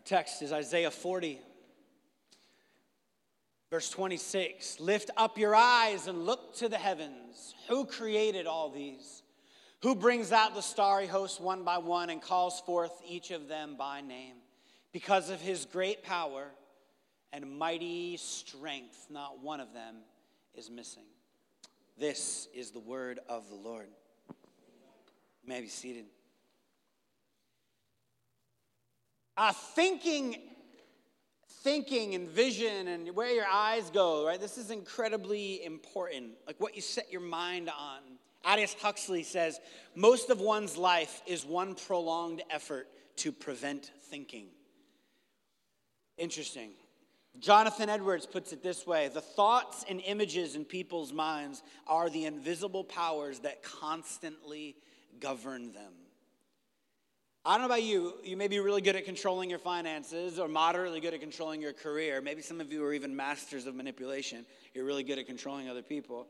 Our text is Isaiah 40, verse 26. Lift up your eyes and look to the heavens. Who created all these? Who brings out the starry host one by one and calls forth each of them by name? Because of his great power and mighty strength, not one of them is missing. This is the word of the Lord. You may be seated. Uh, thinking, thinking and vision and where your eyes go, right? This is incredibly important. Like what you set your mind on. Aldous Huxley says most of one's life is one prolonged effort to prevent thinking. Interesting. Jonathan Edwards puts it this way the thoughts and images in people's minds are the invisible powers that constantly govern them. I don't know about you, you may be really good at controlling your finances or moderately good at controlling your career. Maybe some of you are even masters of manipulation. You're really good at controlling other people.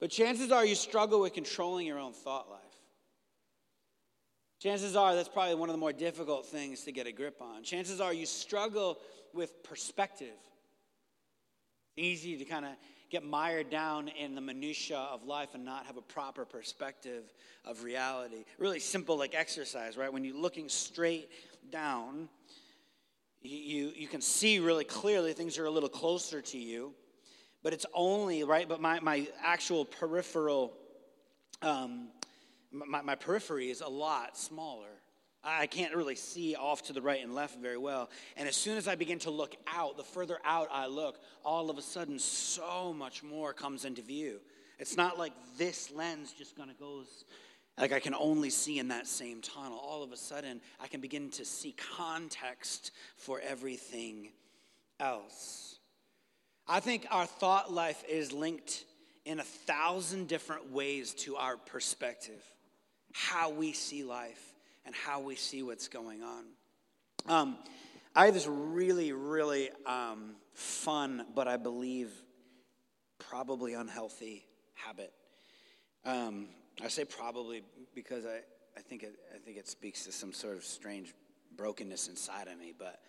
But chances are you struggle with controlling your own thought life. Chances are that's probably one of the more difficult things to get a grip on. Chances are you struggle with perspective. Easy to kind of get mired down in the minutia of life and not have a proper perspective of reality. Really simple, like exercise, right? When you're looking straight down, you, you can see really clearly things are a little closer to you, but it's only, right? But my, my actual peripheral, um, my, my periphery is a lot smaller. I can't really see off to the right and left very well. And as soon as I begin to look out, the further out I look, all of a sudden so much more comes into view. It's not like this lens just kind of goes like I can only see in that same tunnel. All of a sudden, I can begin to see context for everything else. I think our thought life is linked in a thousand different ways to our perspective, how we see life and how we see what's going on. Um, I have this really, really um, fun, but I believe probably unhealthy habit. Um, I say probably because I, I, think it, I think it speaks to some sort of strange brokenness inside of me, but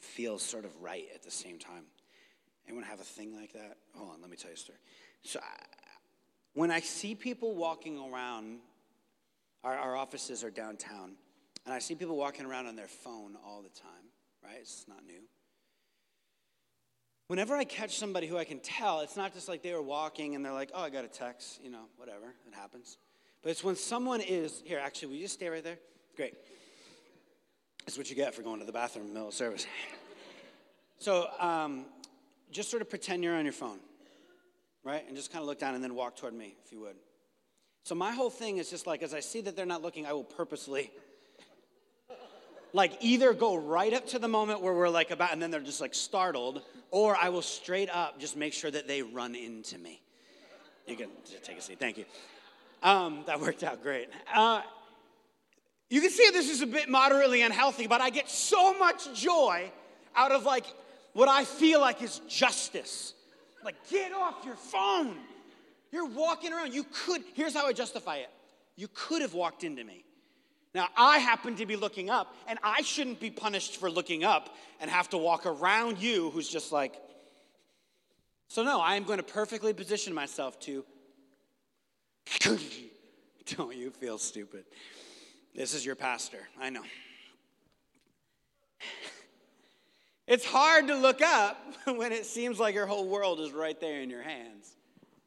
feels sort of right at the same time. Anyone have a thing like that? Hold on, let me tell you a story. So, I, when I see people walking around our, our offices are downtown, and I see people walking around on their phone all the time, right? It's not new. Whenever I catch somebody who I can tell, it's not just like they were walking and they're like, oh, I got a text, you know, whatever, it happens. But it's when someone is, here, actually, will you just stay right there? Great. That's what you get for going to the bathroom in the middle of service. so um, just sort of pretend you're on your phone, right? And just kind of look down and then walk toward me, if you would. So my whole thing is just like, as I see that they're not looking, I will purposely like either go right up to the moment where we're like about, and then they're just like startled, or I will straight up just make sure that they run into me. You can take a seat. Thank you. Um, that worked out great. Uh, you can see this is a bit moderately unhealthy, but I get so much joy out of like what I feel like is justice. Like, get off your phone. You're walking around. You could, here's how I justify it you could have walked into me. Now, I happen to be looking up, and I shouldn't be punished for looking up and have to walk around you who's just like. So, no, I am going to perfectly position myself to. Don't you feel stupid? This is your pastor. I know. It's hard to look up when it seems like your whole world is right there in your hands.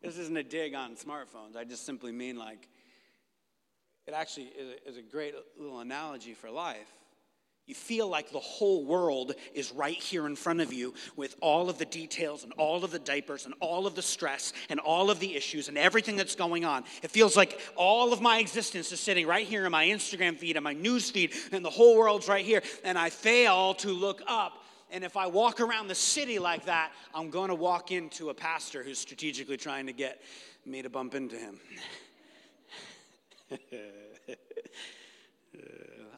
This isn't a dig on smartphones. I just simply mean like it actually is a great little analogy for life. You feel like the whole world is right here in front of you with all of the details and all of the diapers and all of the stress and all of the issues and everything that's going on. It feels like all of my existence is sitting right here in my Instagram feed and my news feed, and the whole world's right here. And I fail to look up and if I walk around the city like that, I'm going to walk into a pastor who's strategically trying to get me to bump into him.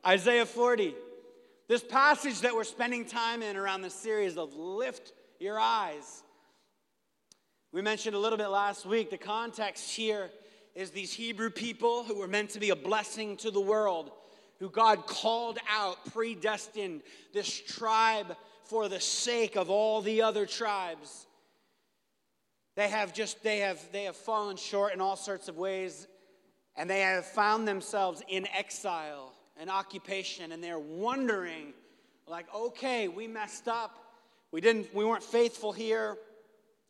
Isaiah 40. This passage that we're spending time in around the series of Lift Your Eyes. We mentioned a little bit last week. The context here is these Hebrew people who were meant to be a blessing to the world. who God called out, predestined this tribe for the sake of all the other tribes. They have just they have they have fallen short in all sorts of ways and they have found themselves in exile and occupation and they're wondering like okay, we messed up. We didn't we weren't faithful here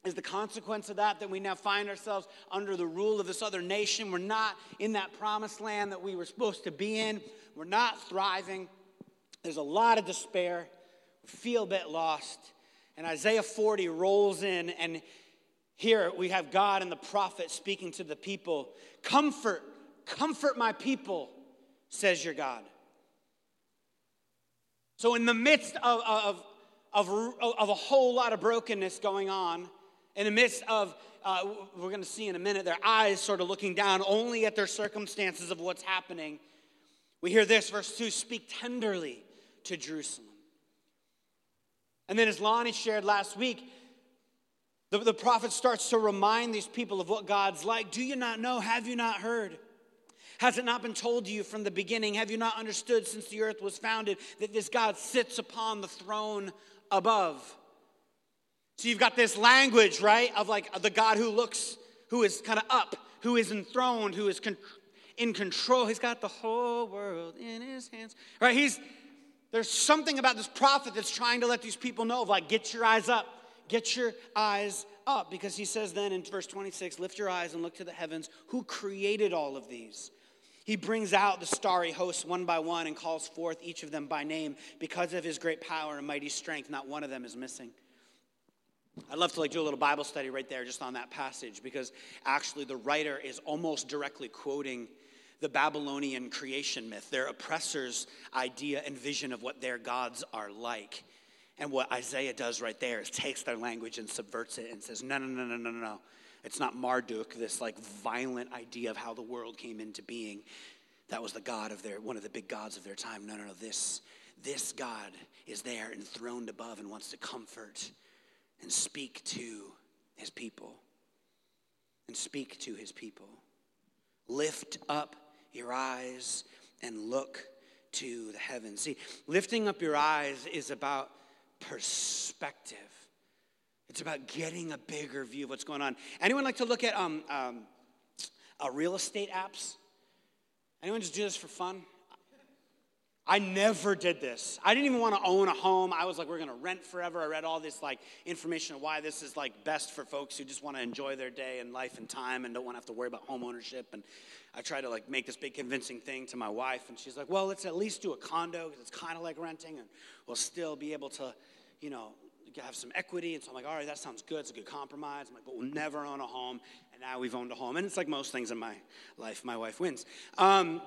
is the consequence of that that we now find ourselves under the rule of this other nation. We're not in that promised land that we were supposed to be in. We're not thriving. There's a lot of despair. Feel a bit lost. And Isaiah 40 rolls in, and here we have God and the prophet speaking to the people Comfort, comfort my people, says your God. So, in the midst of, of, of, of a whole lot of brokenness going on, in the midst of, uh, we're going to see in a minute, their eyes sort of looking down only at their circumstances of what's happening. We hear this, verse 2 speak tenderly to Jerusalem. And then, as Lonnie shared last week, the, the prophet starts to remind these people of what God's like. Do you not know? Have you not heard? Has it not been told to you from the beginning? Have you not understood since the earth was founded that this God sits upon the throne above? So you've got this language, right, of like the God who looks, who is kind of up, who is enthroned, who is con- in control. He's got the whole world in his hands, right? He's there's something about this prophet that's trying to let these people know, like, get your eyes up, get your eyes up, because he says then in verse 26, lift your eyes and look to the heavens. Who created all of these? He brings out the starry hosts one by one and calls forth each of them by name because of his great power and mighty strength. Not one of them is missing. I'd love to like do a little Bible study right there just on that passage because actually the writer is almost directly quoting the Babylonian creation myth, their oppressors' idea and vision of what their gods are like. And what Isaiah does right there is takes their language and subverts it and says, no, no, no, no, no, no. No. It's not Marduk, this like violent idea of how the world came into being. That was the God of their, one of the big gods of their time. No, no, no. This, this God is there enthroned above and wants to comfort and speak to his people. And speak to his people. Lift up your eyes and look to the heavens. See, lifting up your eyes is about perspective. It's about getting a bigger view of what's going on. Anyone like to look at um, um, uh, real estate apps? Anyone just do this for fun? I never did this. I didn't even want to own a home. I was like, we're going to rent forever. I read all this like information of why this is like best for folks who just want to enjoy their day and life and time and don't want to have to worry about home ownership. And I tried to like make this big convincing thing to my wife, and she's like, well, let's at least do a condo because it's kind of like renting, and we'll still be able to, you know, have some equity. And so I'm like, all right, that sounds good. It's a good compromise. I'm like, but we'll never own a home. And now we've owned a home. And it's like most things in my life, my wife wins. Um,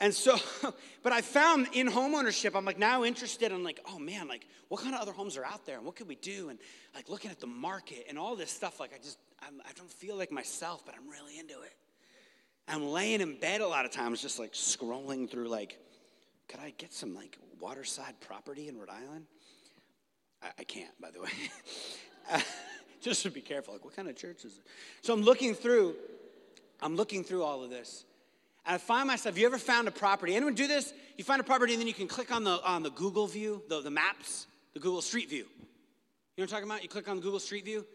and so, but I found in homeownership, I'm like now interested in like, oh man, like what kind of other homes are out there and what could we do? And like looking at the market and all this stuff, like I just, I'm, I do not feel like myself, but I'm really into it. I'm laying in bed a lot of times, just like scrolling through like, could I get some like waterside property in Rhode Island? I, I can't, by the way. just to be careful, like what kind of church is it? So I'm looking through, I'm looking through all of this. And I find myself, you ever found a property? Anyone do this? You find a property and then you can click on the, on the Google view, the, the maps, the Google Street View. You know what I'm talking about? You click on Google Street View,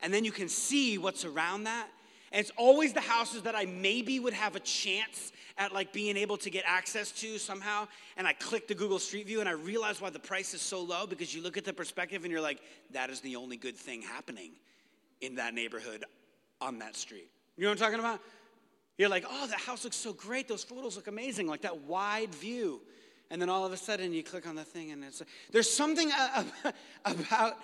and then you can see what's around that. And it's always the houses that I maybe would have a chance at like being able to get access to somehow. And I click the Google Street View and I realize why the price is so low because you look at the perspective and you're like, that is the only good thing happening in that neighborhood on that street. You know what I'm talking about? You're like, oh, that house looks so great. Those photos look amazing, like that wide view. And then all of a sudden you click on the thing and it's there's something about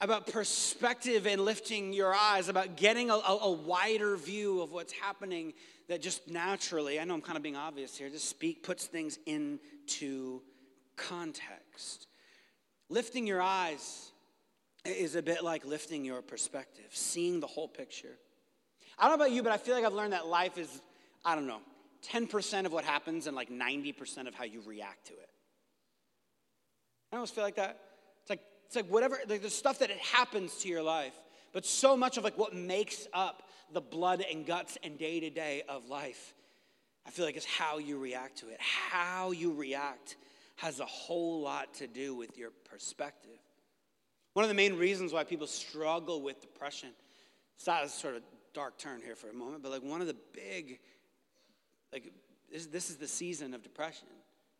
about perspective and lifting your eyes, about getting a, a, a, wider view of what's happening that just naturally, I know I'm kind of being obvious here, just speak, puts things into context. Lifting your eyes is a bit like lifting your perspective, seeing the whole picture. I don't know about you, but I feel like I've learned that life is, I don't know, 10% of what happens and like 90% of how you react to it. I almost feel like that. It's like, it's like whatever, like the stuff that it happens to your life, but so much of like what makes up the blood and guts and day to day of life I feel like it's how you react to it. How you react has a whole lot to do with your perspective. One of the main reasons why people struggle with depression, it's not sort of dark turn here for a moment, but like one of the big, like this, this is the season of depression.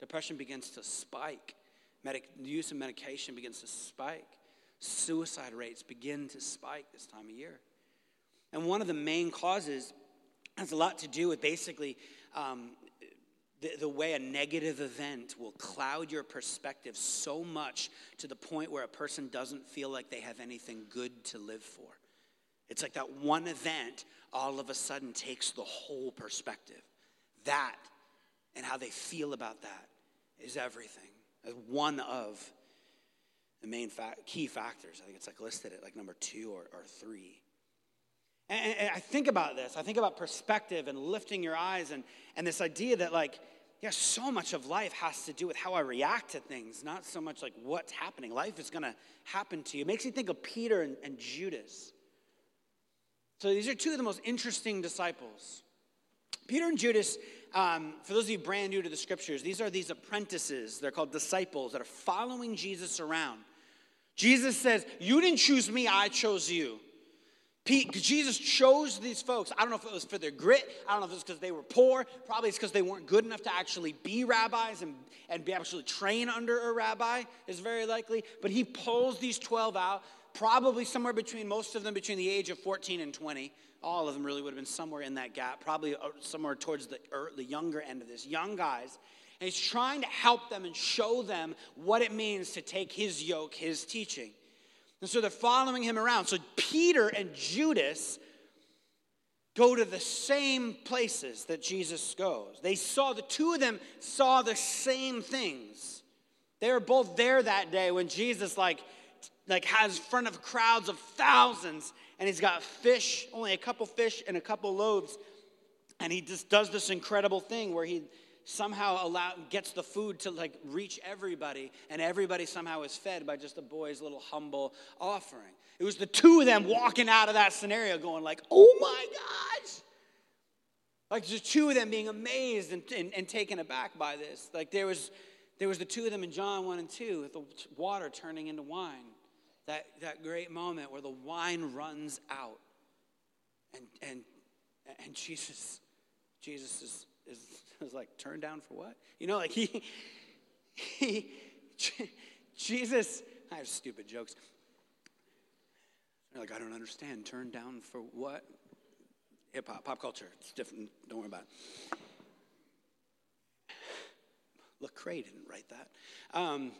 Depression begins to spike. Medic, use of medication begins to spike. Suicide rates begin to spike this time of year. And one of the main causes has a lot to do with basically um, the, the way a negative event will cloud your perspective so much to the point where a person doesn't feel like they have anything good to live for. It's like that one event all of a sudden takes the whole perspective. That and how they feel about that is everything. As one of the main fa- key factors. I think it's like listed at like number two or, or three. And, and I think about this. I think about perspective and lifting your eyes and, and this idea that, like, yeah, so much of life has to do with how I react to things, not so much like what's happening. Life is going to happen to you. It makes me think of Peter and, and Judas. So these are two of the most interesting disciples. Peter and Judas, um, for those of you brand new to the scriptures, these are these apprentices. They're called disciples that are following Jesus around. Jesus says, You didn't choose me, I chose you. Pete, Jesus chose these folks. I don't know if it was for their grit. I don't know if it was because they were poor. Probably it's because they weren't good enough to actually be rabbis and, and be actually train under a rabbi, is very likely. But he pulls these 12 out, probably somewhere between most of them between the age of 14 and 20. All of them really would have been somewhere in that gap, probably uh, somewhere towards the, the younger end of this. Young guys. And he's trying to help them and show them what it means to take his yoke, his teaching. And so they're following him around. So Peter and Judas go to the same places that Jesus goes. They saw, the two of them saw the same things. They were both there that day when Jesus, like, like has front of crowds of thousands and he's got fish only a couple fish and a couple loaves and he just does this incredible thing where he somehow allow, gets the food to like reach everybody, and everybody somehow is fed by just a boy's little humble offering. It was the two of them walking out of that scenario going like, oh my gosh. Like the two of them being amazed and, and, and taken aback by this. Like there was, there was the two of them in John 1 and 2, with the water turning into wine. That, that great moment where the wine runs out. And, and, and Jesus, Jesus is, is was like, turned down for what? You know, like he, he, Jesus, I have stupid jokes. Like, I don't understand. Turned down for what? Hip hop, pop culture. It's different. Don't worry about it. Lecrae didn't write that. Um,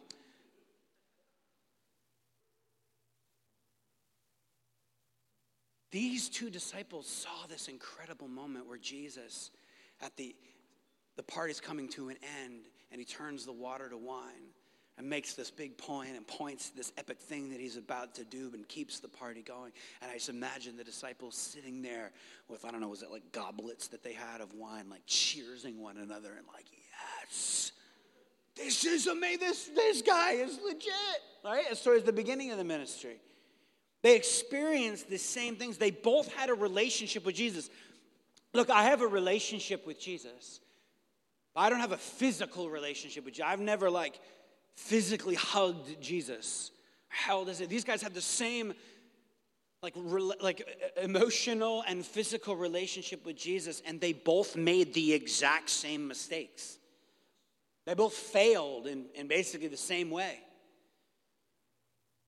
these two disciples saw this incredible moment where Jesus, at the the party's coming to an end, and he turns the water to wine and makes this big point and points to this epic thing that he's about to do and keeps the party going. And I just imagine the disciples sitting there with, I don't know, was it like goblets that they had of wine, like cheersing one another and like, yes, this is amazing. This, this guy is legit, right? So it's the beginning of the ministry. They experienced the same things. They both had a relationship with Jesus. Look, I have a relationship with Jesus. but I don't have a physical relationship with you. I've never like physically hugged Jesus, held it These guys have the same like re, like emotional and physical relationship with Jesus, and they both made the exact same mistakes. They both failed in, in basically the same way.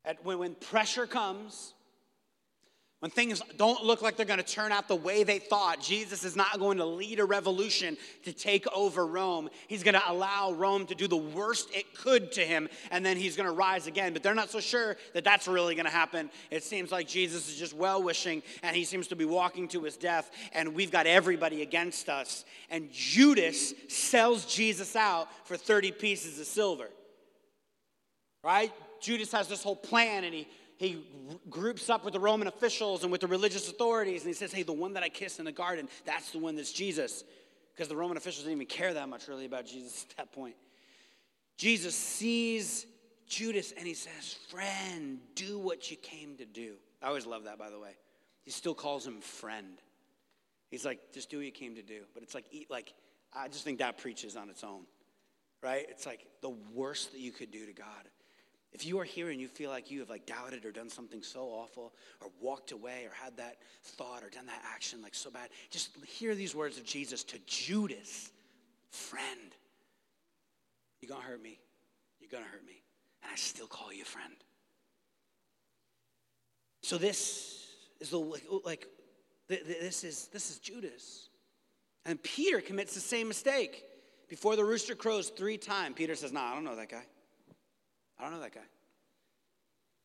At, when, when pressure comes, when things don't look like they're going to turn out the way they thought, Jesus is not going to lead a revolution to take over Rome. He's going to allow Rome to do the worst it could to him, and then he's going to rise again. But they're not so sure that that's really going to happen. It seems like Jesus is just well wishing, and he seems to be walking to his death, and we've got everybody against us. And Judas sells Jesus out for 30 pieces of silver. Right? Judas has this whole plan, and he he groups up with the Roman officials and with the religious authorities, and he says, Hey, the one that I kissed in the garden, that's the one that's Jesus. Because the Roman officials didn't even care that much really about Jesus at that point. Jesus sees Judas and he says, Friend, do what you came to do. I always love that, by the way. He still calls him friend. He's like, just do what you came to do. But it's like, eat, like, I just think that preaches on its own, right? It's like the worst that you could do to God. If you are here and you feel like you have like doubted or done something so awful or walked away or had that thought or done that action like so bad, just hear these words of Jesus to Judas, friend. You're going to hurt me. You're going to hurt me. And I still call you a friend. So this is the like oh, this is this is Judas. And Peter commits the same mistake. Before the rooster crows three times, Peter says, "Nah, I don't know that guy. I don't know that guy."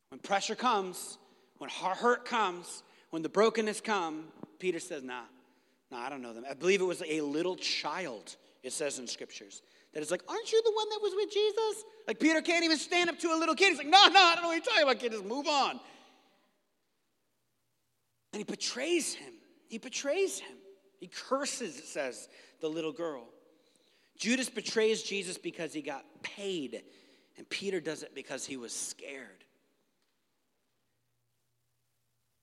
When pressure comes, when hurt comes, when the brokenness come, Peter says, "Nah, nah, I don't know them." I believe it was a little child. It says in scriptures that it's like, "Aren't you the one that was with Jesus?" Like Peter can't even stand up to a little kid. He's like, "No, no, I don't know what you're talking about, kid. Just move on." And he betrays him. He betrays him. He curses, it says, the little girl. Judas betrays Jesus because he got paid, and Peter does it because he was scared.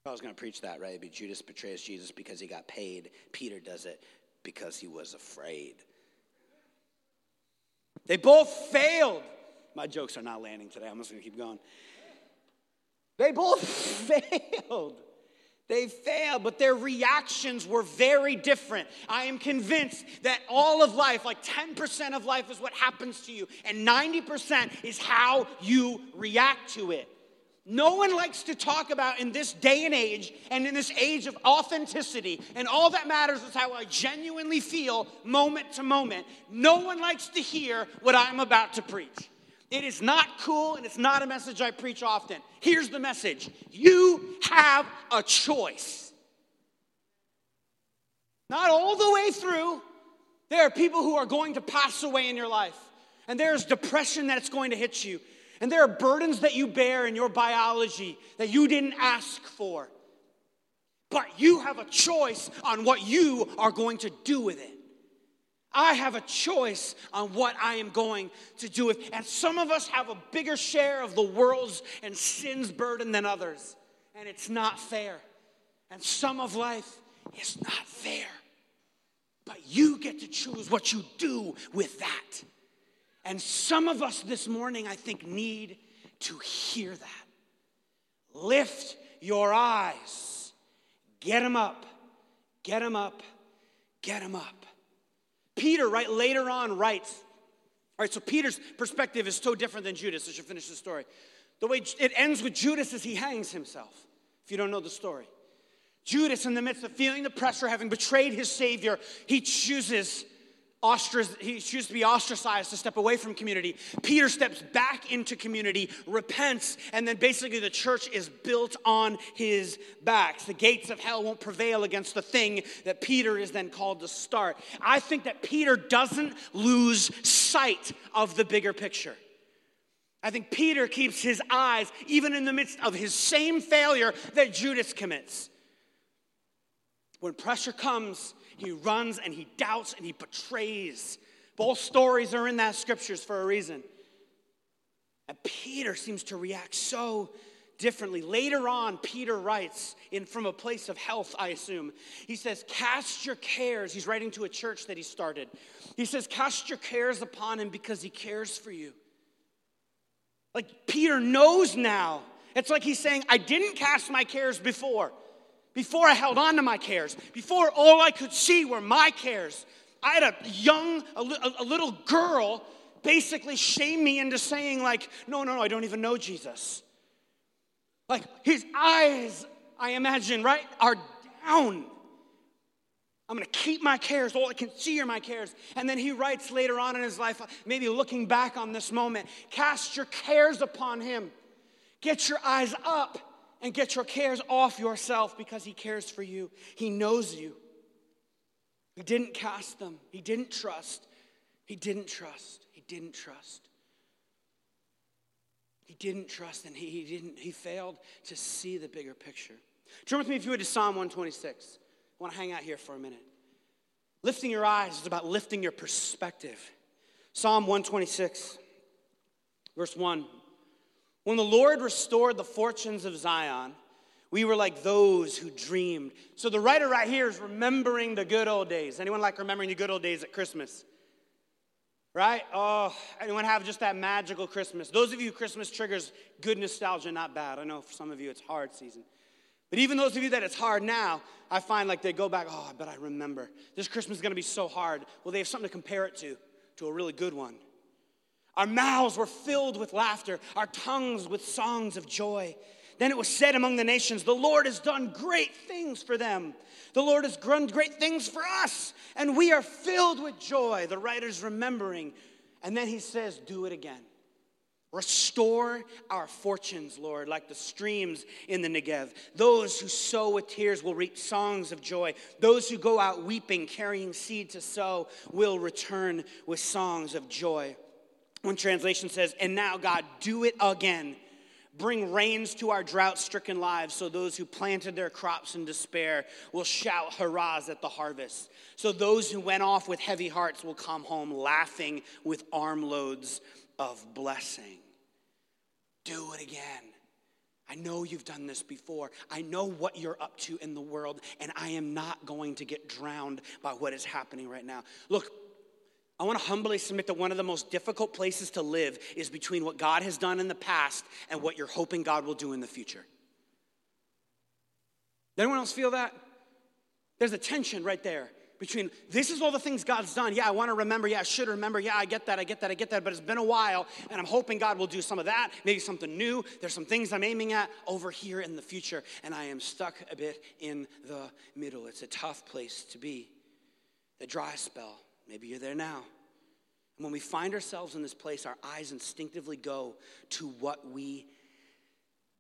I was going to preach that, right? But Judas betrays Jesus because he got paid. Peter does it because he was afraid. They both failed. My jokes are not landing today. I'm just going to keep going. They both failed. They failed, but their reactions were very different. I am convinced that all of life, like 10% of life, is what happens to you, and 90% is how you react to it. No one likes to talk about in this day and age and in this age of authenticity, and all that matters is how I genuinely feel moment to moment. No one likes to hear what I'm about to preach. It is not cool and it's not a message I preach often. Here's the message you have a choice. Not all the way through. There are people who are going to pass away in your life, and there is depression that's going to hit you, and there are burdens that you bear in your biology that you didn't ask for. But you have a choice on what you are going to do with it. I have a choice on what I am going to do with. And some of us have a bigger share of the world's and sin's burden than others. And it's not fair. And some of life is not fair. But you get to choose what you do with that. And some of us this morning, I think, need to hear that. Lift your eyes, get them up, get them up, get them up. Peter, right later on, writes. All right, so Peter's perspective is so different than Judas. I should finish the story. The way it ends with Judas is he hangs himself, if you don't know the story. Judas, in the midst of feeling the pressure, having betrayed his Savior, he chooses he chooses to be ostracized to step away from community. Peter steps back into community, repents, and then basically the church is built on his backs. The gates of hell won't prevail against the thing that Peter is then called to start. I think that Peter doesn't lose sight of the bigger picture. I think Peter keeps his eyes even in the midst of his same failure that Judas commits. When pressure comes, he runs and he doubts and he betrays. Both stories are in that scriptures for a reason. And Peter seems to react so differently. Later on, Peter writes in from a place of health, I assume. He says, "Cast your cares." He's writing to a church that he started. He says, "Cast your cares upon him because he cares for you." Like Peter knows now. It's like he's saying, "I didn't cast my cares before." Before I held on to my cares, before all I could see were my cares, I had a young, a, little girl basically shame me into saying, like, no, no, no, I don't even know Jesus. Like his eyes, I imagine, right, are down. I'm gonna keep my cares. All I can see are my cares. And then he writes later on in his life, maybe looking back on this moment, cast your cares upon him. Get your eyes up and get your cares off yourself because He cares for you. He knows you. He didn't cast them, He didn't trust. He didn't trust. He didn't trust. He didn't trust and he, he didn't, he failed to see the bigger picture. Turn with me, if you would, to Psalm 126. I want to hang out here for a minute. Lifting your eyes is about lifting your perspective. Psalm 126, verse 1. When the Lord restored the fortunes of Zion, We were like those who dreamed. So the writer right here is remembering the good old days. Anyone like remembering the good old days at Christmas? Right? Oh, anyone have just that magical Christmas? Those of you Christmas triggers good nostalgia, not bad. I know for some of you it's hard season. But even those of you that it's hard now, I find like they go back, oh, I bet I remember. This Christmas is gonna be so hard. Well, they have something to compare it to, to a really good one. Our mouths were filled with laughter, our tongues with songs of joy. Then it was said among the nations, The Lord has done great things for them. The Lord has done great things for us, and we are filled with joy. The writer's remembering. And then he says, Do it again. Restore our fortunes, Lord, like the streams in the Negev. Those who sow with tears will reap songs of joy. Those who go out weeping, carrying seed to sow, will return with songs of joy. One translation says, And now, God, do it again. Bring rains to our drought stricken lives so those who planted their crops in despair will shout hurrahs at the harvest. So those who went off with heavy hearts will come home laughing with armloads of blessing. Do it again. I know you've done this before. I know what you're up to in the world, and I am not going to get drowned by what is happening right now. Look, I want to humbly submit that one of the most difficult places to live is between what God has done in the past and what you're hoping God will do in the future. Does anyone else feel that? There's a tension right there between this is all the things God's done. Yeah, I want to remember. Yeah, I should remember. Yeah, I get that. I get that. I get that. But it's been a while, and I'm hoping God will do some of that, maybe something new. There's some things I'm aiming at over here in the future, and I am stuck a bit in the middle. It's a tough place to be. The dry spell. Maybe you're there now. And when we find ourselves in this place, our eyes instinctively go to what we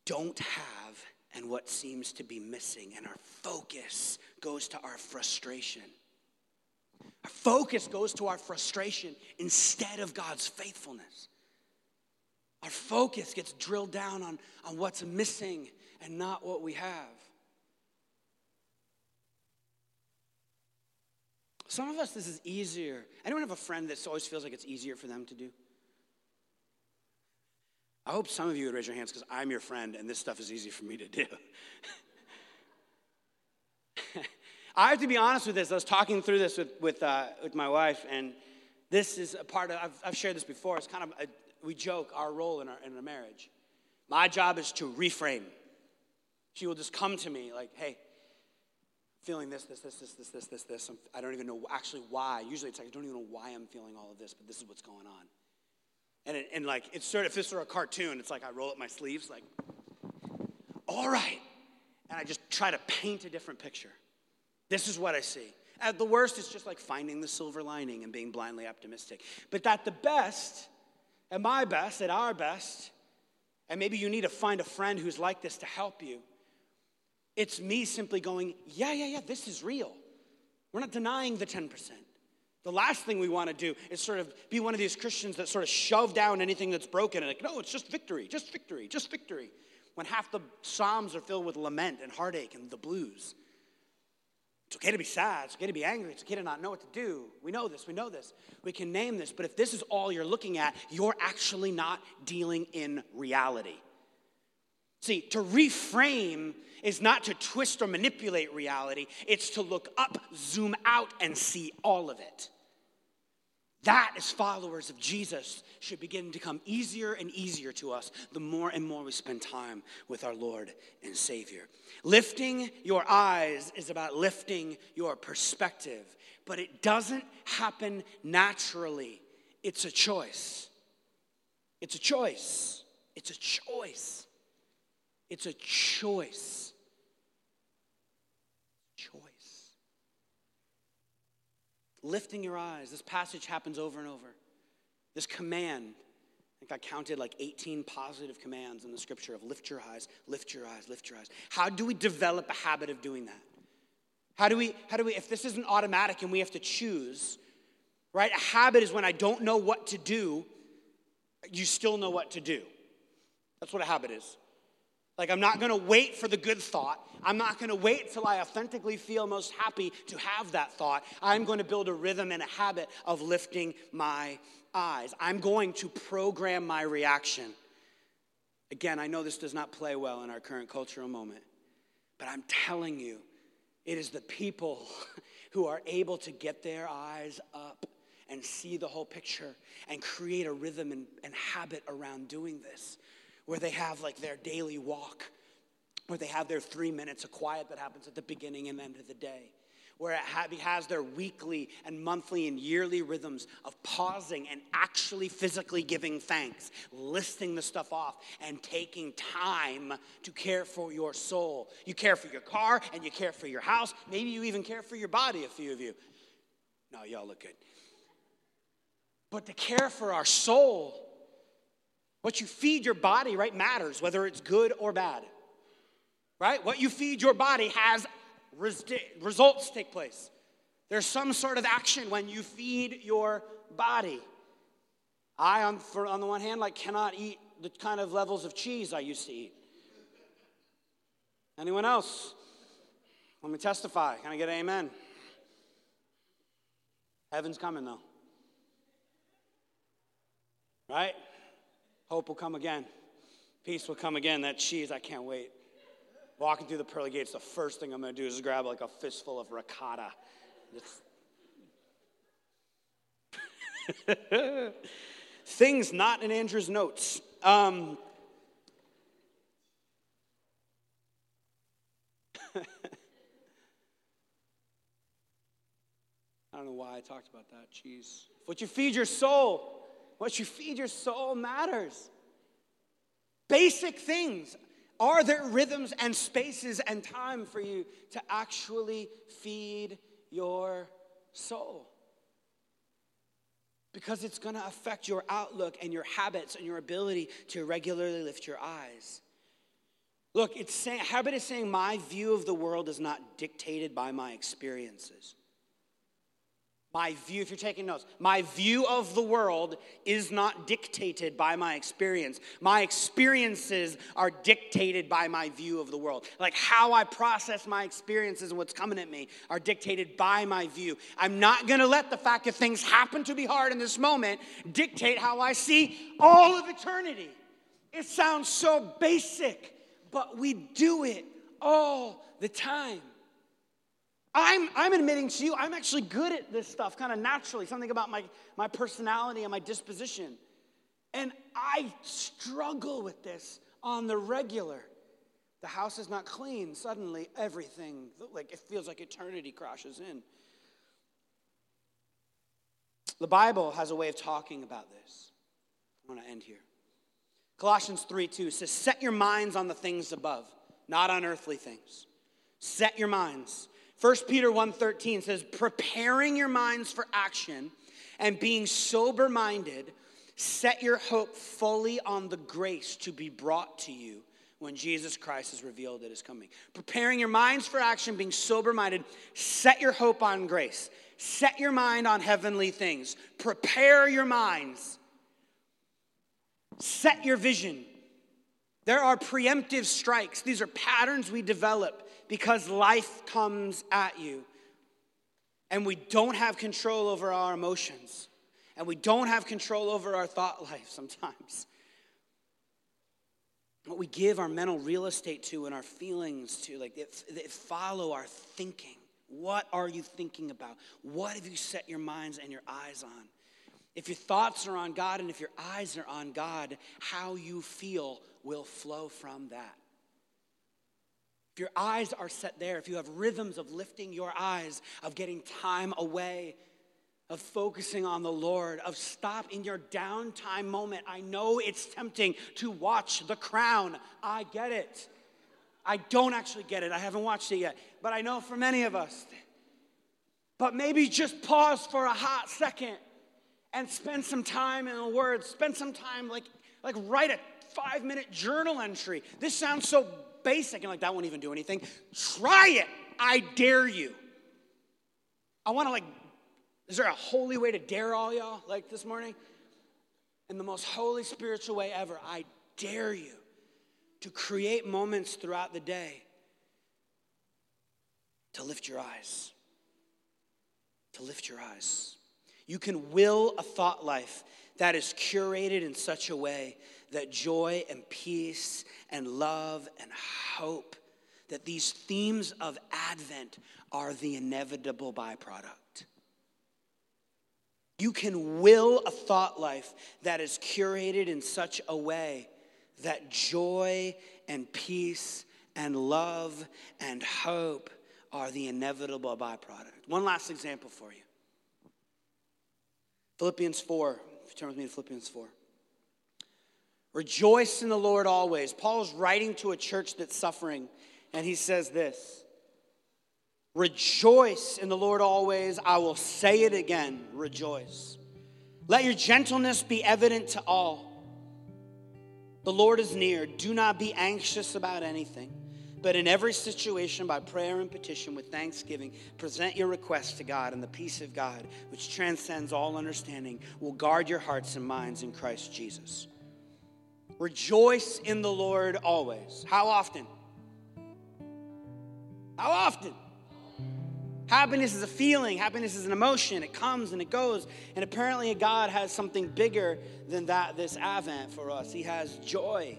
don't have and what seems to be missing, and our focus goes to our frustration. Our focus goes to our frustration instead of God's faithfulness. Our focus gets drilled down on, on what's missing and not what we have. Some of us, this is easier. Anyone have a friend that always feels like it's easier for them to do? I hope some of you would raise your hands because I'm your friend and this stuff is easy for me to do. I have to be honest with this. I was talking through this with, with, uh, with my wife, and this is a part of, I've, I've shared this before. It's kind of, a, we joke our role in our, in our marriage. My job is to reframe. She will just come to me like, hey, feeling this, this, this, this, this, this, this, this. I don't even know actually why. Usually it's like, I don't even know why I'm feeling all of this, but this is what's going on. And, it, and like, it's sort of, if this were a cartoon, it's like I roll up my sleeves, like, all right. And I just try to paint a different picture. This is what I see. At the worst, it's just like finding the silver lining and being blindly optimistic. But at the best, at my best, at our best, and maybe you need to find a friend who's like this to help you it's me simply going, yeah, yeah, yeah, this is real. We're not denying the 10%. The last thing we want to do is sort of be one of these Christians that sort of shove down anything that's broken and like, no, it's just victory, just victory, just victory. When half the Psalms are filled with lament and heartache and the blues. It's okay to be sad. It's okay to be angry. It's okay to not know what to do. We know this. We know this. We can name this. But if this is all you're looking at, you're actually not dealing in reality. See, to reframe is not to twist or manipulate reality, it's to look up, zoom out, and see all of it. That, as followers of Jesus, should begin to come easier and easier to us the more and more we spend time with our Lord and Savior. Lifting your eyes is about lifting your perspective, but it doesn't happen naturally. It's a choice. It's a choice. It's a choice. It's a choice. Choice. Lifting your eyes. This passage happens over and over. This command, I think I counted like 18 positive commands in the scripture of lift your eyes, lift your eyes, lift your eyes. How do we develop a habit of doing that? How do we, how do we, if this isn't automatic and we have to choose, right? A habit is when I don't know what to do, you still know what to do. That's what a habit is. Like, I'm not gonna wait for the good thought. I'm not gonna wait till I authentically feel most happy to have that thought. I'm gonna build a rhythm and a habit of lifting my eyes. I'm going to program my reaction. Again, I know this does not play well in our current cultural moment, But I'm telling you, it is the people who are able to get their eyes up and see the whole picture and create a rhythm and, and habit around doing this, where they have like their daily walk, where they have their three minutes of quiet that happens at the beginning and end of the day where it has their weekly and monthly and yearly rhythms of pausing and actually physically giving thanks, listing the stuff off, and taking time to care for your soul. You care for your car and you care for your house. Maybe you even care for your body, a few of you. No, y'all look good. But to care for our soul, what you feed your body, right, matters, whether it's good or bad. Right? What you feed your body has results take place. There's some sort of action when you feed your body. I, on, for, on the one hand, like cannot eat the kind of levels of cheese I used to eat. Anyone else? Let me testify. Can I get amen? Heaven's coming though. Right? Hope will come again. Peace will come again. That cheese, I can't wait. Walking through the pearly gates, the first thing I'm going to do is grab like a fistful of ricotta. Things not in Andrew's notes. Um, I don't know why I talked about that. Jeez. What you feed your soul, what you feed your soul matters. Basic things. Are there rhythms and spaces and time for you to actually feed your soul? Because it's going to affect your outlook and your habits and your ability to regularly lift your eyes. Look, it's saying, habit is saying my view of the world is not dictated by my experiences. My view, if you're taking notes, my view of the world is not dictated by my experience. My experiences are dictated by my view of the world. Like how I process my experiences and what's coming at me are dictated by my view. I'm not gonna let the fact that things happen to be hard in this moment dictate how I see all of eternity. It sounds so basic, but we do it all the time. I'm, I'm admitting to you, I'm actually good at this stuff kind of naturally, something about my, my personality and my disposition. And I struggle with this on the regular. The house is not clean. Suddenly, everything, like it feels like eternity crashes in. The Bible has a way of talking about this. I want to end here. Colossians 3 2 says, Set your minds on the things above, not on earthly things. Set your minds. 1 Peter 1:13 says, "Preparing your minds for action and being sober-minded, set your hope fully on the grace to be brought to you when Jesus Christ is revealed at his coming." Preparing your minds for action, being sober-minded, set your hope on grace. Set your mind on heavenly things. Prepare your minds. Set your vision. There are preemptive strikes. These are patterns we develop because life comes at you and we don't have control over our emotions and we don't have control over our thought life sometimes. What we give our mental real estate to and our feelings to, like, it, it follow our thinking. What are you thinking about? What have you set your minds and your eyes on? If your thoughts are on God and if your eyes are on God, how you feel will flow from that. If your eyes are set there, if you have rhythms of lifting your eyes, of getting time away, of focusing on the Lord, of stop in your downtime moment. I know it's tempting to watch The Crown. I get it. I don't actually get it. I haven't watched it yet. But I know for many of us. But maybe just pause for a hot second and spend some time in the Word. Spend some time, like, like write a five minute journal entry. This sounds so basic and like that won't even do anything. Try it. I dare you. I want to like, is there a holy way to dare all y'all like this morning? In the most holy spiritual way ever, I dare you to create moments throughout the day to lift your eyes. To lift your eyes. You can will a thought life that is curated in such a way that joy and peace and love and hope that these themes of Advent are the inevitable byproduct. You can will a thought life that is curated in such a way that joy and peace and love and hope are the inevitable byproduct. One last example for you Philippians 4. If you turn with me to Philippians 4. Rejoice in the Lord always. Paul is writing to a church that's suffering, and he says this Rejoice in the Lord always. I will say it again rejoice. Let your gentleness be evident to all. The Lord is near. Do not be anxious about anything, but in every situation, by prayer and petition with thanksgiving, present your requests to God, and the peace of God, which transcends all understanding, will guard your hearts and minds in Christ Jesus. Rejoice in the Lord always. How often? How often? Happiness is a feeling, happiness is an emotion. It comes and it goes. And apparently, God has something bigger than that this Advent for us. He has joy.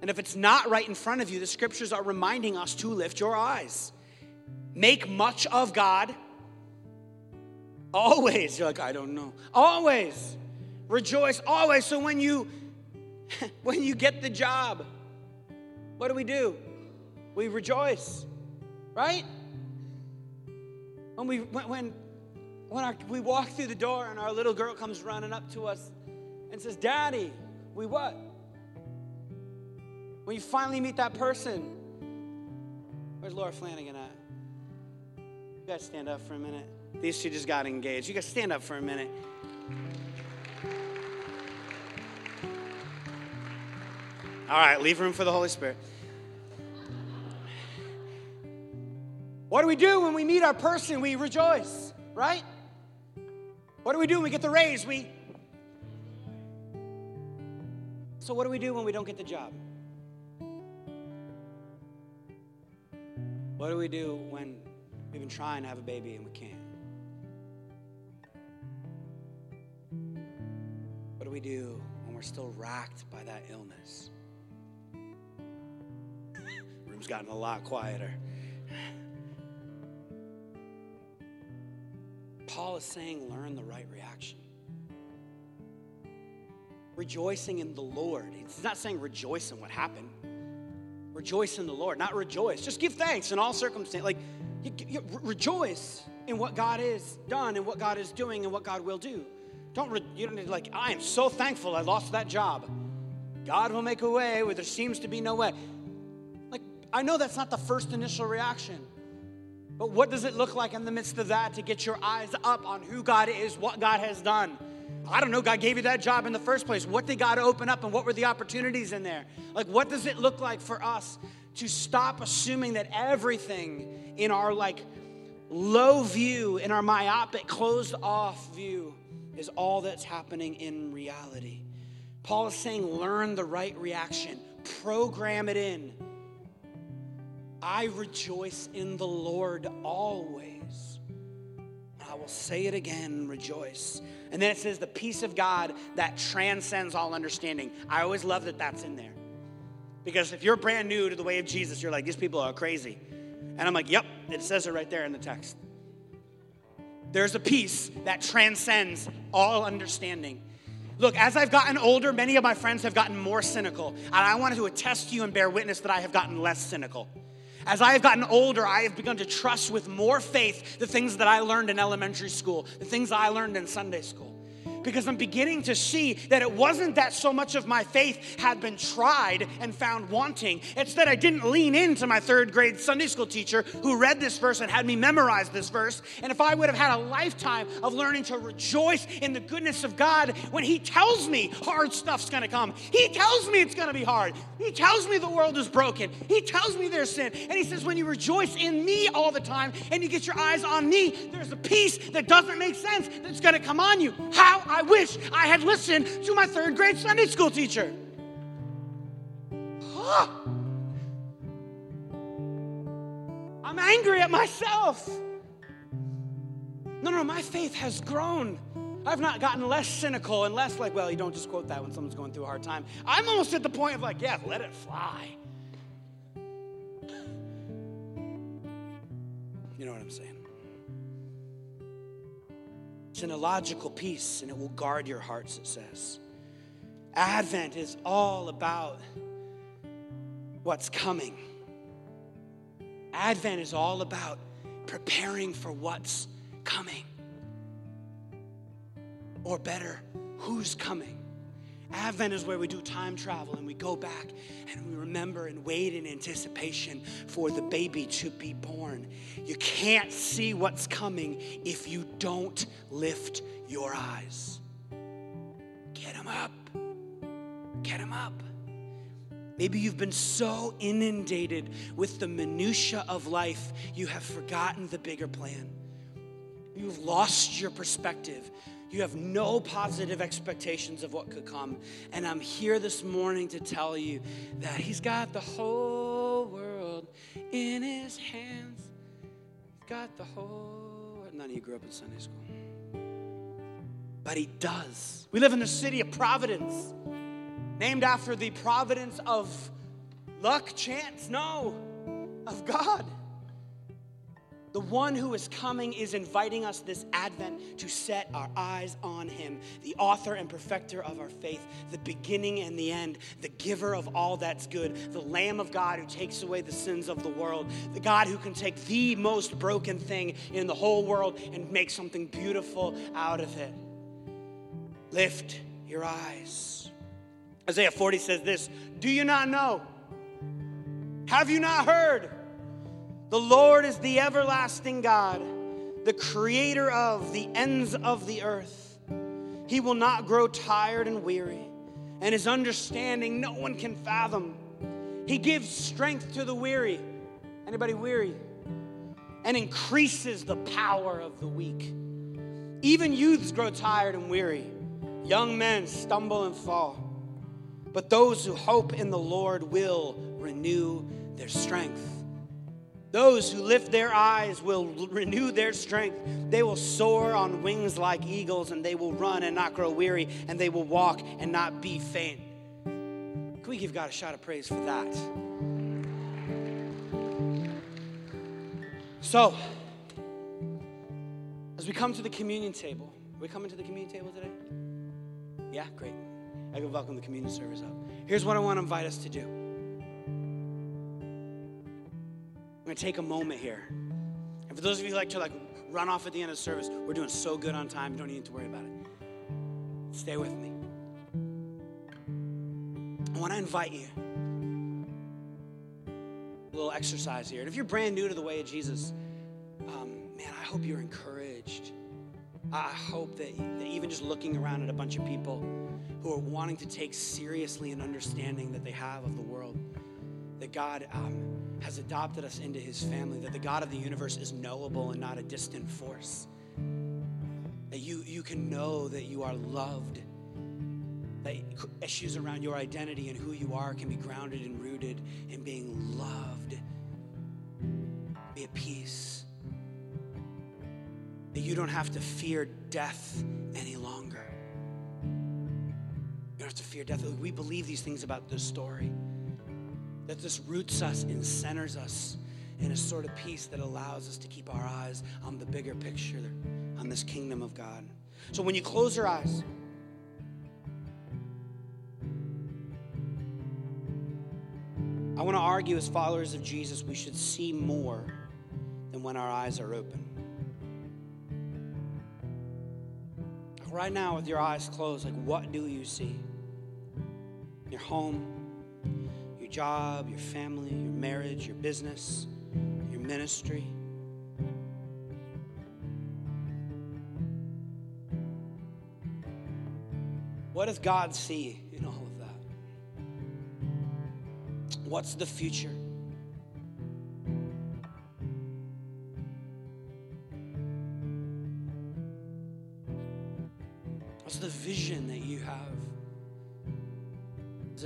And if it's not right in front of you, the scriptures are reminding us to lift your eyes. Make much of God. Always. You're like, I don't know. Always. Rejoice always. So when you when you get the job, what do we do? We rejoice, right? When we when when, when our, we walk through the door and our little girl comes running up to us and says, "Daddy, we what?" When you finally meet that person, where's Laura Flanagan at? You guys stand up for a minute. These two just got engaged. You guys stand up for a minute. All right, leave room for the Holy Spirit. What do we do when we meet our person? We rejoice, right? What do we do when we get the raise? We. So, what do we do when we don't get the job? What do we do when we've been trying to have a baby and we can't? What do we do when we're still racked by that illness? Room's gotten a lot quieter. Paul is saying, learn the right reaction. Rejoicing in the Lord. He's not saying rejoice in what happened. Rejoice in the Lord, not rejoice. Just give thanks in all circumstances. Like, you, you, rejoice in what God is done and what God is doing and what God will do. Don't re, you don't need like I am so thankful I lost that job. God will make a way where there seems to be no way. I know that's not the first initial reaction. But what does it look like in the midst of that to get your eyes up on who God is, what God has done? I don't know, God gave you that job in the first place. What did God open up and what were the opportunities in there? Like, what does it look like for us to stop assuming that everything in our like low view, in our myopic, closed off view, is all that's happening in reality? Paul is saying, learn the right reaction, program it in. I rejoice in the Lord always. I will say it again, rejoice. And then it says, the peace of God that transcends all understanding. I always love that that's in there. Because if you're brand new to the way of Jesus, you're like, these people are crazy. And I'm like, yep, it says it right there in the text. There's a peace that transcends all understanding. Look, as I've gotten older, many of my friends have gotten more cynical. And I wanted to attest to you and bear witness that I have gotten less cynical. As I have gotten older, I have begun to trust with more faith the things that I learned in elementary school, the things I learned in Sunday school because I'm beginning to see that it wasn't that so much of my faith had been tried and found wanting. It's that I didn't lean into my third grade Sunday school teacher who read this verse and had me memorize this verse. And if I would have had a lifetime of learning to rejoice in the goodness of God when He tells me hard stuff's gonna come, He tells me it's gonna be hard, He tells me the world is broken, He tells me there's sin. And He says, when you rejoice in me all the time and you get your eyes on me, there's a peace that doesn't make sense that's gonna come on you. How I wish I had listened to my third grade Sunday school teacher. Huh. I'm angry at myself. No, no, my faith has grown. I've not gotten less cynical and less like, well, you don't just quote that when someone's going through a hard time. I'm almost at the point of like, yeah, let it fly. You know what I'm saying? It's an illogical peace and it will guard your hearts, it says. Advent is all about what's coming. Advent is all about preparing for what's coming. Or better, who's coming. Advent is where we do time travel and we go back and we remember and wait in anticipation for the baby to be born. You can't see what's coming if you don't lift your eyes. Get them up. Get them up. Maybe you've been so inundated with the minutitia of life, you have forgotten the bigger plan. You've lost your perspective. You have no positive expectations of what could come. And I'm here this morning to tell you that He's got the whole world in His hands. He's got the whole world. None of you grew up in Sunday school. But He does. We live in the city of Providence, named after the providence of luck, chance, no, of God. The one who is coming is inviting us this Advent to set our eyes on him, the author and perfecter of our faith, the beginning and the end, the giver of all that's good, the Lamb of God who takes away the sins of the world, the God who can take the most broken thing in the whole world and make something beautiful out of it. Lift your eyes. Isaiah 40 says this Do you not know? Have you not heard? The Lord is the everlasting God, the creator of the ends of the earth. He will not grow tired and weary, and his understanding no one can fathom. He gives strength to the weary. Anybody weary? And increases the power of the weak. Even youths grow tired and weary. Young men stumble and fall. But those who hope in the Lord will renew their strength. Those who lift their eyes will renew their strength. They will soar on wings like eagles, and they will run and not grow weary, and they will walk and not be faint. Can we give God a shout of praise for that? So, as we come to the communion table, are we coming to the communion table today? Yeah, great. I can welcome the communion service up. Here's what I want to invite us to do. I'm going to take a moment here. And for those of you who like to like run off at the end of the service, we're doing so good on time. You don't need to worry about it. Stay with me. I want to invite you. A little exercise here. And if you're brand new to the way of Jesus, um, man, I hope you're encouraged. I hope that, that even just looking around at a bunch of people who are wanting to take seriously an understanding that they have of the world, that God um, has adopted us into his family, that the God of the universe is knowable and not a distant force. That you, you can know that you are loved. That issues around your identity and who you are can be grounded and rooted in being loved. Be at peace. That you don't have to fear death any longer. You don't have to fear death. We believe these things about this story that this roots us and centers us in a sort of peace that allows us to keep our eyes on the bigger picture, on this kingdom of God. So when you close your eyes, I want to argue as followers of Jesus, we should see more than when our eyes are open. Right now, with your eyes closed, like what do you see? Your home, your job, your family, your marriage, your business, your ministry. What does God see in all of that? What's the future?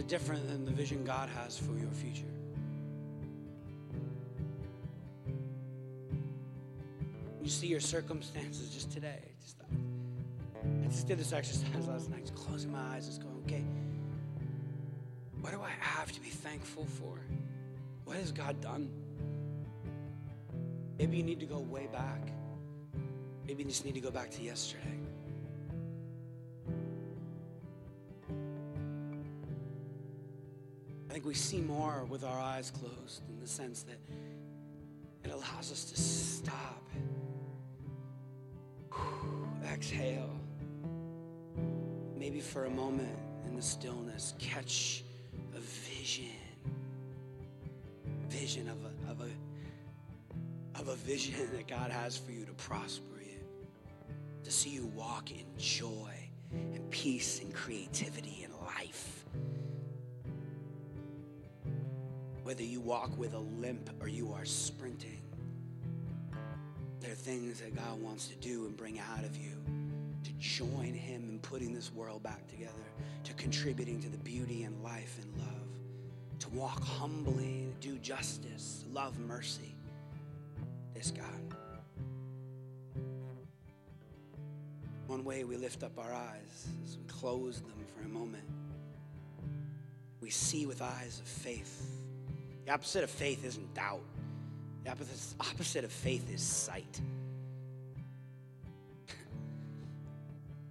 It different than the vision God has for your future? You see your circumstances just today. Just, I just did this exercise last night, just closing my eyes, just going, okay, what do I have to be thankful for? What has God done? Maybe you need to go way back. Maybe you just need to go back to yesterday. Think we see more with our eyes closed in the sense that it allows us to stop, exhale, maybe for a moment in the stillness, catch a vision, vision of a, of a, of a vision that God has for you to prosper you, to see you walk in joy and peace and creativity and life. Whether you walk with a limp or you are sprinting, there are things that God wants to do and bring out of you to join Him in putting this world back together, to contributing to the beauty and life and love, to walk humbly, to do justice, love mercy. This God. One way we lift up our eyes is we close them for a moment. We see with eyes of faith the opposite of faith isn't doubt. The opposite of faith is sight.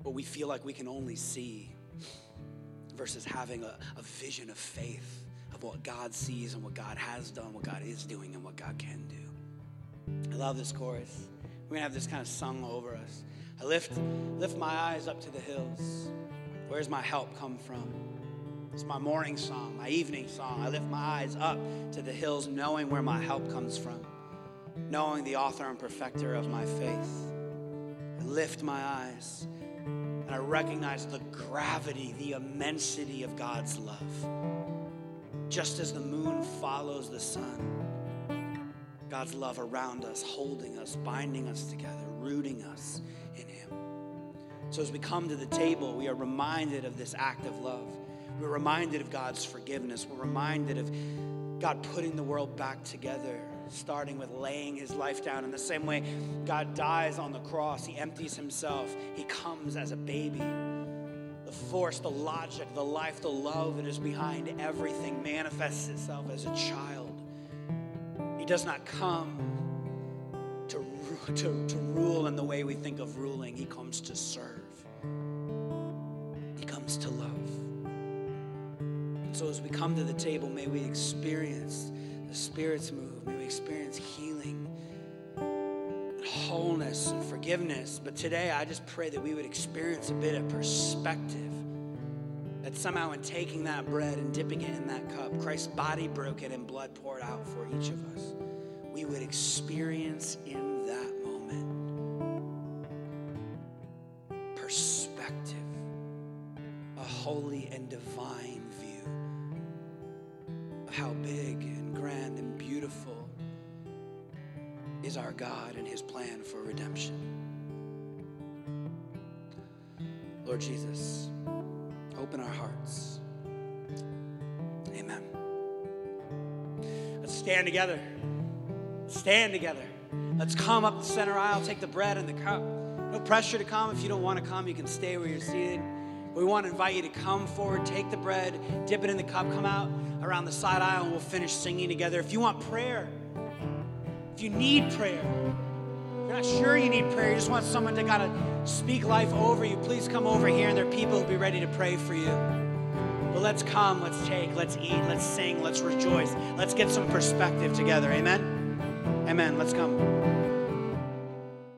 what we feel like we can only see versus having a, a vision of faith of what God sees and what God has done, what God is doing, and what God can do. I love this chorus. We're gonna have this kind of sung over us. I lift, lift my eyes up to the hills. Where's my help come from? It's my morning song, my evening song. I lift my eyes up to the hills, knowing where my help comes from, knowing the author and perfecter of my faith. I lift my eyes and I recognize the gravity, the immensity of God's love. Just as the moon follows the sun, God's love around us, holding us, binding us together, rooting us in Him. So as we come to the table, we are reminded of this act of love. We're reminded of God's forgiveness. We're reminded of God putting the world back together, starting with laying his life down. In the same way, God dies on the cross, he empties himself, he comes as a baby. The force, the logic, the life, the love that is behind everything manifests itself as a child. He does not come to, to, to rule in the way we think of ruling, he comes to serve, he comes to love. So as we come to the table, may we experience the Spirit's move. May we experience healing, and wholeness, and forgiveness. But today, I just pray that we would experience a bit of perspective. That somehow, in taking that bread and dipping it in that cup, Christ's body broken and blood poured out for each of us, we would experience in that moment perspective, a holy and divine how big and grand and beautiful is our God and his plan for redemption. Lord Jesus, open our hearts. Amen. Let's stand together. Stand together. Let's come up the center aisle, take the bread and the cup. No pressure to come. If you don't want to come, you can stay where you're seated. We want to invite you to come forward, take the bread, dip it in the cup, come out around the side aisle, and we'll finish singing together. If you want prayer, if you need prayer, if you're not sure you need prayer, you just want someone to kind of speak life over you, please come over here, and there are people who'll be ready to pray for you. But let's come, let's take, let's eat, let's sing, let's rejoice, let's get some perspective together. Amen? Amen. Let's come.